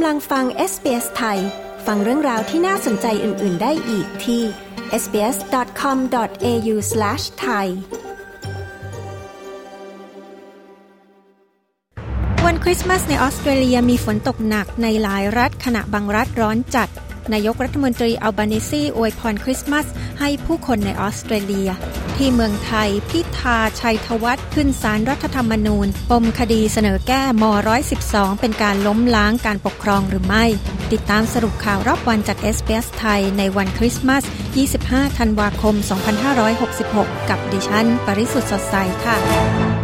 กำลังฟัง SBS ไทย ฟังเรื่องราวที่น่าสนใจอื่น ๆ ได้อีกที่ sbs.com.au/thai วันคริสต์มาสในออสเตรเลียมีฝนตกหนักในหลายรัฐขณะบางรัฐร้อนจัด นายกรัฐมนตรีอัลบานิซีอวยพรคริสต์มาสให้ผู้คนในออสเตรเลีย ที่เมืองไทย พิธาชัยทวัฒน์ขึ้นสารรัฐธรรมนูญ ปมคดีเสนอแก้ม 112 เป็นการล้มล้างการปกครองหรือไม่ ติดตามสรุปข่าวรอบวันจาก s อ s ไทยในวันคริสต์มาส 25 ธันวาคม 2566 กับดิฉัน ปริสุทธ์สดใสค่ะ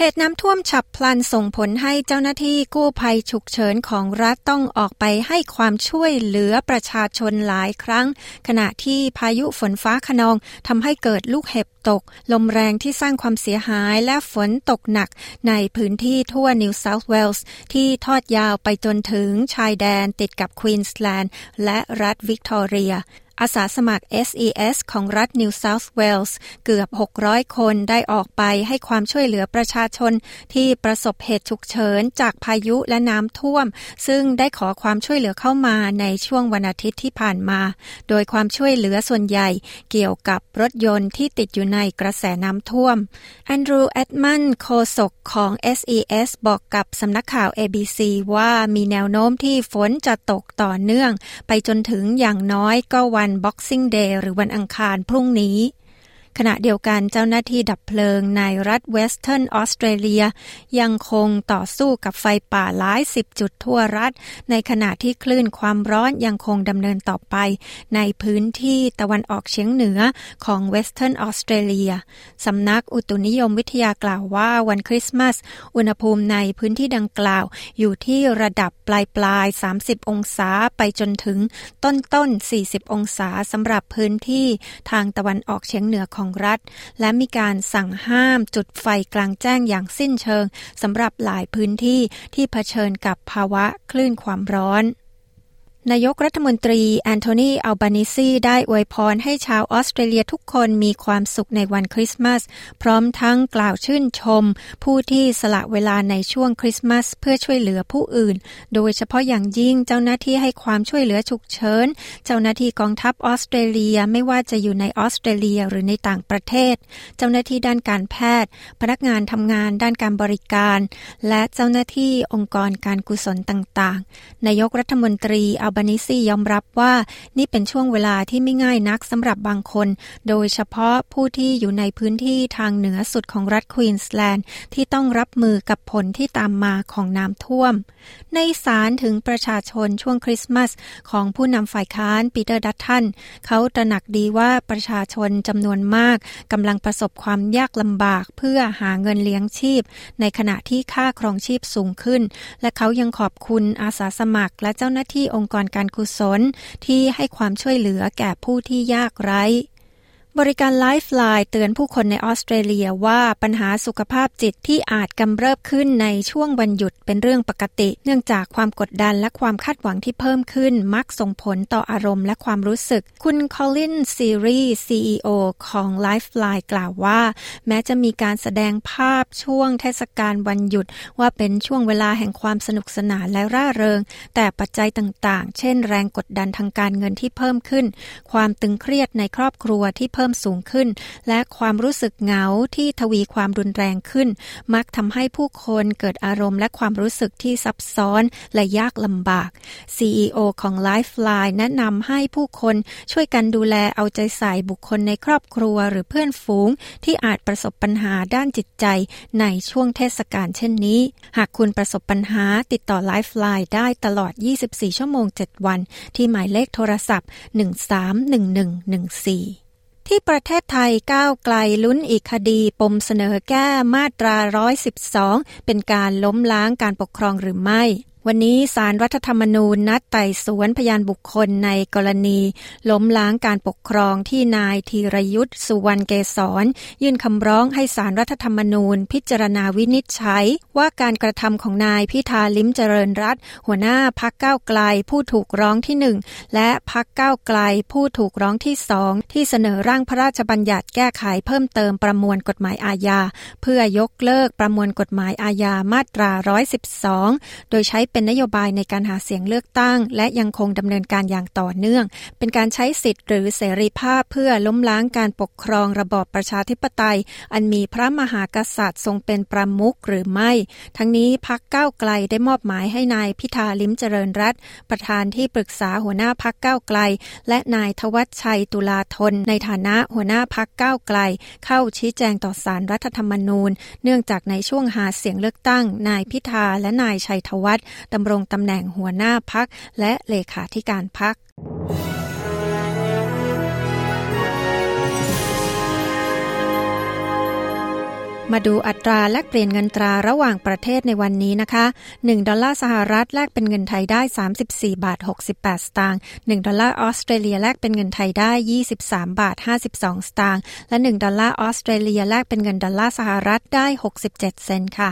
เหตุน้ำท่วมฉับพลันส่งผลให้เจ้าหน้าที่กู้ภัยฉุกเฉินของรัฐต้องออกไปให้ความช่วยเหลือประชาชนหลายครั้ง ขณะที่พายุฝนฟ้าขนองทำให้เกิดลูกเห็บตก ลมแรงที่สร้างความเสียหายและฝนตกหนักในพื้นที่ทั่วนิวเซาท์เวลส์ที่ทอดยาวไปจนถึงชายแดนติดกับควีนสแลนด์และรัฐวิกตอเรีย อาสาสมัคร SES ของรัฐนิวเซาท์เวลส์เกือบ 600 คนได้ออกไปให้ความช่วยเหลือประชาชนที่ประสบเหตุฉุกเฉินจากพายุและน้ำท่วม ซึ่งได้ขอความช่วยเหลือเข้ามาในช่วงวันอาทิตย์ที่ผ่านมา โดยความช่วยเหลือส่วนใหญ่เกี่ยวกับรถยนต์ที่ติดอยู่ในกระแสน้ำท่วมแอนดรูว์เอ็ดมันด์โฆษกของ SES บอกกับสำนักข่าว ABC ว่ามีแนวโน้มที่ฝนจะตกต่อเนื่อง ไปจนถึงอย่างน้อยก็วันวัน Boxing Day หรือวันอังคารพรุ่งนี้ ขณะเดียวกันเจ้าหน้าที่ดับเพลิงในรัฐเวสเทิร์นออสเตรเลีย ยังคงต่อสู้กับไฟป่าหลายสิบจุดทั่วรัฐ ในขณะที่คลื่นความร้อนยังคงดำเนินต่อไป ในพื้นที่ตะวันออกเฉียงเหนือของเวสเทิร์นออสเตรเลียสำนักอุตุนิยมวิทยากล่าวว่าวันคริสต์มาส อุณหภูมิในพื้นที่ดังกล่าว อยู่ที่ระดับปลายปลาย 30 องศาไปจนถึงต้นต้น 40 องศาสำหรับพื้นที่ทางตะวันออกเฉียงเหนือของรัฐ และมีการสั่งห้ามจุดไฟกลางแจ้งอย่างสิ้นเชิงสำหรับหลายพื้นที่ที่เผชิญกับภาวะคลื่นความร้อน นายกรัฐมนตรีแอนโทนีอัลบานิซีได้อวยพรให้ชาวออสเตรเลียทุกคนมีความสุขในวันคริสต์มาส พร้อมทั้งกล่าวชื่นชม ผู้ที่สละเวลาในช่วงคริสต์มาส เพื่อช่วยเหลือผู้อื่น โดยเฉพาะอย่างยิ่งเจ้าหน้าที่ให้ความช่วยเหลือฉุกเฉิน เจ้าหน้าที่กองทัพออสเตรเลียไม่ว่าจะอยู่ในออสเตรเลียหรือในต่างประเทศ เจ้าหน้าที่ด้านการแพทย์ พนักงานทำงานด้านการบริการ และเจ้าหน้าที่องค์กรการกุศลต่างๆ นายกรัฐมนตรีอัลบานิซียอมรับว่านี่เป็นช่วงเวลาที่ไม่ง่ายนักสำหรับบางคน โดยเฉพาะผู้ที่อยู่ในพื้นที่ทางเหนือสุดของรัฐควีนสแลนด์ที่ต้องรับมือกับผลที่ตามมาของน้ำท่วม ในสารถึงประชาชนช่วงคริสต์มาสของผู้นำฝ่ายค้านปีเตอร์ดัตตันเขาตระหนักดีว่าประชาชนจำนวนมากกำลังประสบความยากลำบากเพื่อหาเงินเลี้ยงชีพ ในขณะที่ค่าครองชีพสูงขึ้น และเขายังขอบคุณอาสาสมัครและเจ้าหน้าที่องค์กรการกุศลที่ให้ความช่วยเหลือแก่ผู้ที่ยากไร้ บริการ Lifeline เตือนผู้คนในออสเตรเลียว่าปัญหาสุขภาพจิตที่อาจกำเริบขึ้นในช่วงวันหยุดเป็นเรื่องปกติ เนื่องจากความกดดันและความคาดหวังที่เพิ่มขึ้นมักส่งผลต่ออารมณ์และความรู้สึก คุณคอลินซีรีส์ CEO ของ Lifeline กล่าวว่า แม้จะมีการแสดงภาพช่วงเทศกาลวันหยุด ว่าเป็นช่วงเวลาแห่งความสนุกสนานและร่าเริง แต่ปัจจัยต่างๆ เช่น แรงกดดันทางการเงินที่เพิ่มขึ้น ความตึงเครียดในครอบครัวที่พิ่มสูงขึ้น และความรู้สึกเหงาที่ทวีความรุนแรงขึ้น มักทำให้ผู้คนเกิดอารมณ์และความรู้สึกที่ซับซ้อนและยากลำบาก CEO ของ Lifeline แนะนำให้ผู้คนช่วยกันดูแลเอาใจใส่บุคคลในครอบครัวหรือเพื่อนฝูง ที่อาจประสบปัญหาด้านจิตใจในช่วงเทศกาลเช่นนี้ หากคุณประสบปัญหาติดต่อ Lifeline ได้ตลอด 24 ชั่วโมง 7 วัน ที่หมายเลขโทรศัพท์ 131114 ที่ประเทศไทยก้าวไกลลุ้นอีกคดีปมเสนอแก้มาตรา 112 เป็นการล้มล้างการปกครองหรือไม่วันนี้สารรัฐธรรมนูญนัดไต่สวนพยานบุคคลในกรณี ล้มล้างการปกครองที่นายธีรยุทธ์สุวรรณเกษรยื่นคำร้องให้สารรัฐธรรมนูญ พิจารณาวินิจฉัย ว่าการกระทำของนายพิธาลิ้มเจริญรัตหัวหน้าพักเก้าไกลผู้ถูกร้องที่หนึ่งและพักเก้าไกลผู้ถูกร้องที่สองที่เสนอร่างพระราชบัญญัติแก้ไขเพิ่มเติมประมวลกฎหมายอาญา เพื่อยกเลิกประมวลกฎหมายอาญามาตรา 112 โดยใช้เเป็นนโยบายในการหาเสียงเลือกตั้ง และยังคงดำเนินการอย่างต่อเนื่อง เป็นการใช้สิทธิ์หรือเสรีภาพเพื่อล้มล้างการปกครองระบอบประชาธิปไตย อันมีพระมหากษัตริย์ทรงเป็นประมุขหรือไม่ ทั้งนี้พักก้าวไกลได้มอบหมายให้นายพิธาลิ้มเจริญรัตประธานที่ปรึกษาหัวหน้าพักก้าวไกล และนายทวัชชัยตุลาธน ในฐานะหัวหน้าพักก้าวไกล เข้าชี้แจงต่อสารรัฐธรรมนูญ เนื่องจากในช่วงหาเสียงเลือกตั้ง นายพิธาและนายชัยธวัฒน์ดำรงตำแหน่งหัวหน้าพักและเลขาธิการพักมาดูอัตราแลกเปลี่ยนเงินตราระหว่างประเทศในวันนี้นะคะ 1 ดอลลาร์สหรัฐแลกเป็นเงินไทยได้ 34 บาท 68 สตางค์ 1 ดอลลาร์ออสเตรเลียแลกเป็นเงินไทยได้ 23 บาท 52 สตางค์ และ 1 ดอลลาร์ออสเตรเลียแลกเป็นเงินดอลลาร์สหรัฐได้ 67 เซนต์ค่ะ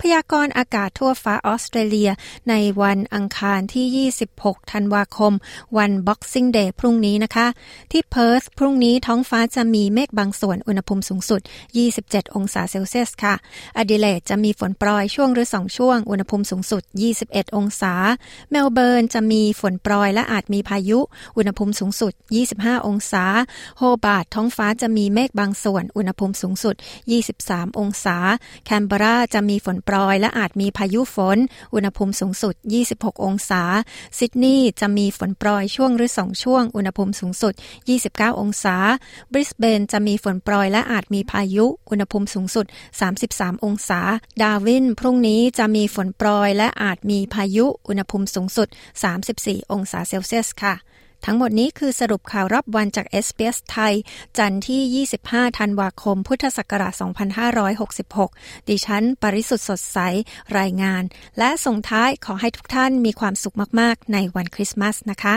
พยากรณ์อากาศทั่วฟ้าออสเตรเลีย ในวันอังคารที่ 26 ธันวาคม วัน Boxing Day พรุ่งนี้นะคะ ที่เพิร์ธพรุ่งนี้ท้องฟ้าจะมีเมฆบางส่วนอุณหภูมิสูงสุด 27 องศาเซลเซียสค่ะอดิเลดจะมีฝนปรอยช่วงหรือสองช่วง อุณหภูมิสูงสุด 21 องศา เมลเบิร์นจะมีฝนปรอยและอาจมีพายุ อุณหภูมิสูงสุด 25 องศา โฮบาร์ตท้องฟ้าจะมีเมฆบางส่วน อุณหภูมิสูงสุด 23 องศา แคนเบราจะมีฝนปรอย และอาจมีพายุฝน อุณหภูมิสูงสุด 26 องศา ซิดนีย์จะมีฝนปรอยช่วงหรือสองช่วง อุณหภูมิสูงสุด 29 องศา บริสเบนจะมีฝนปรอย และอาจมีพายุ อุณหภูมิสูงสุด 33 องศา ดาวิน พรุ่งนี้จะมีฝนปรอย และอาจมีพายุ อุณหภูมิสูงสุด 34 องศาเซลเซียสค่ะ ทั้งหมดนี้คือสรุปข่าวรอบวันจาก SBS ไทย จันทร์ที่ 25 ธันวาคม พุทธศักราช 2566 ดิฉัน ปริสุทธ์สดใส รายงาน และส่งท้ายขอให้ทุกท่านมีความสุขมาก ๆ ในวันคริสต์มาสนะคะ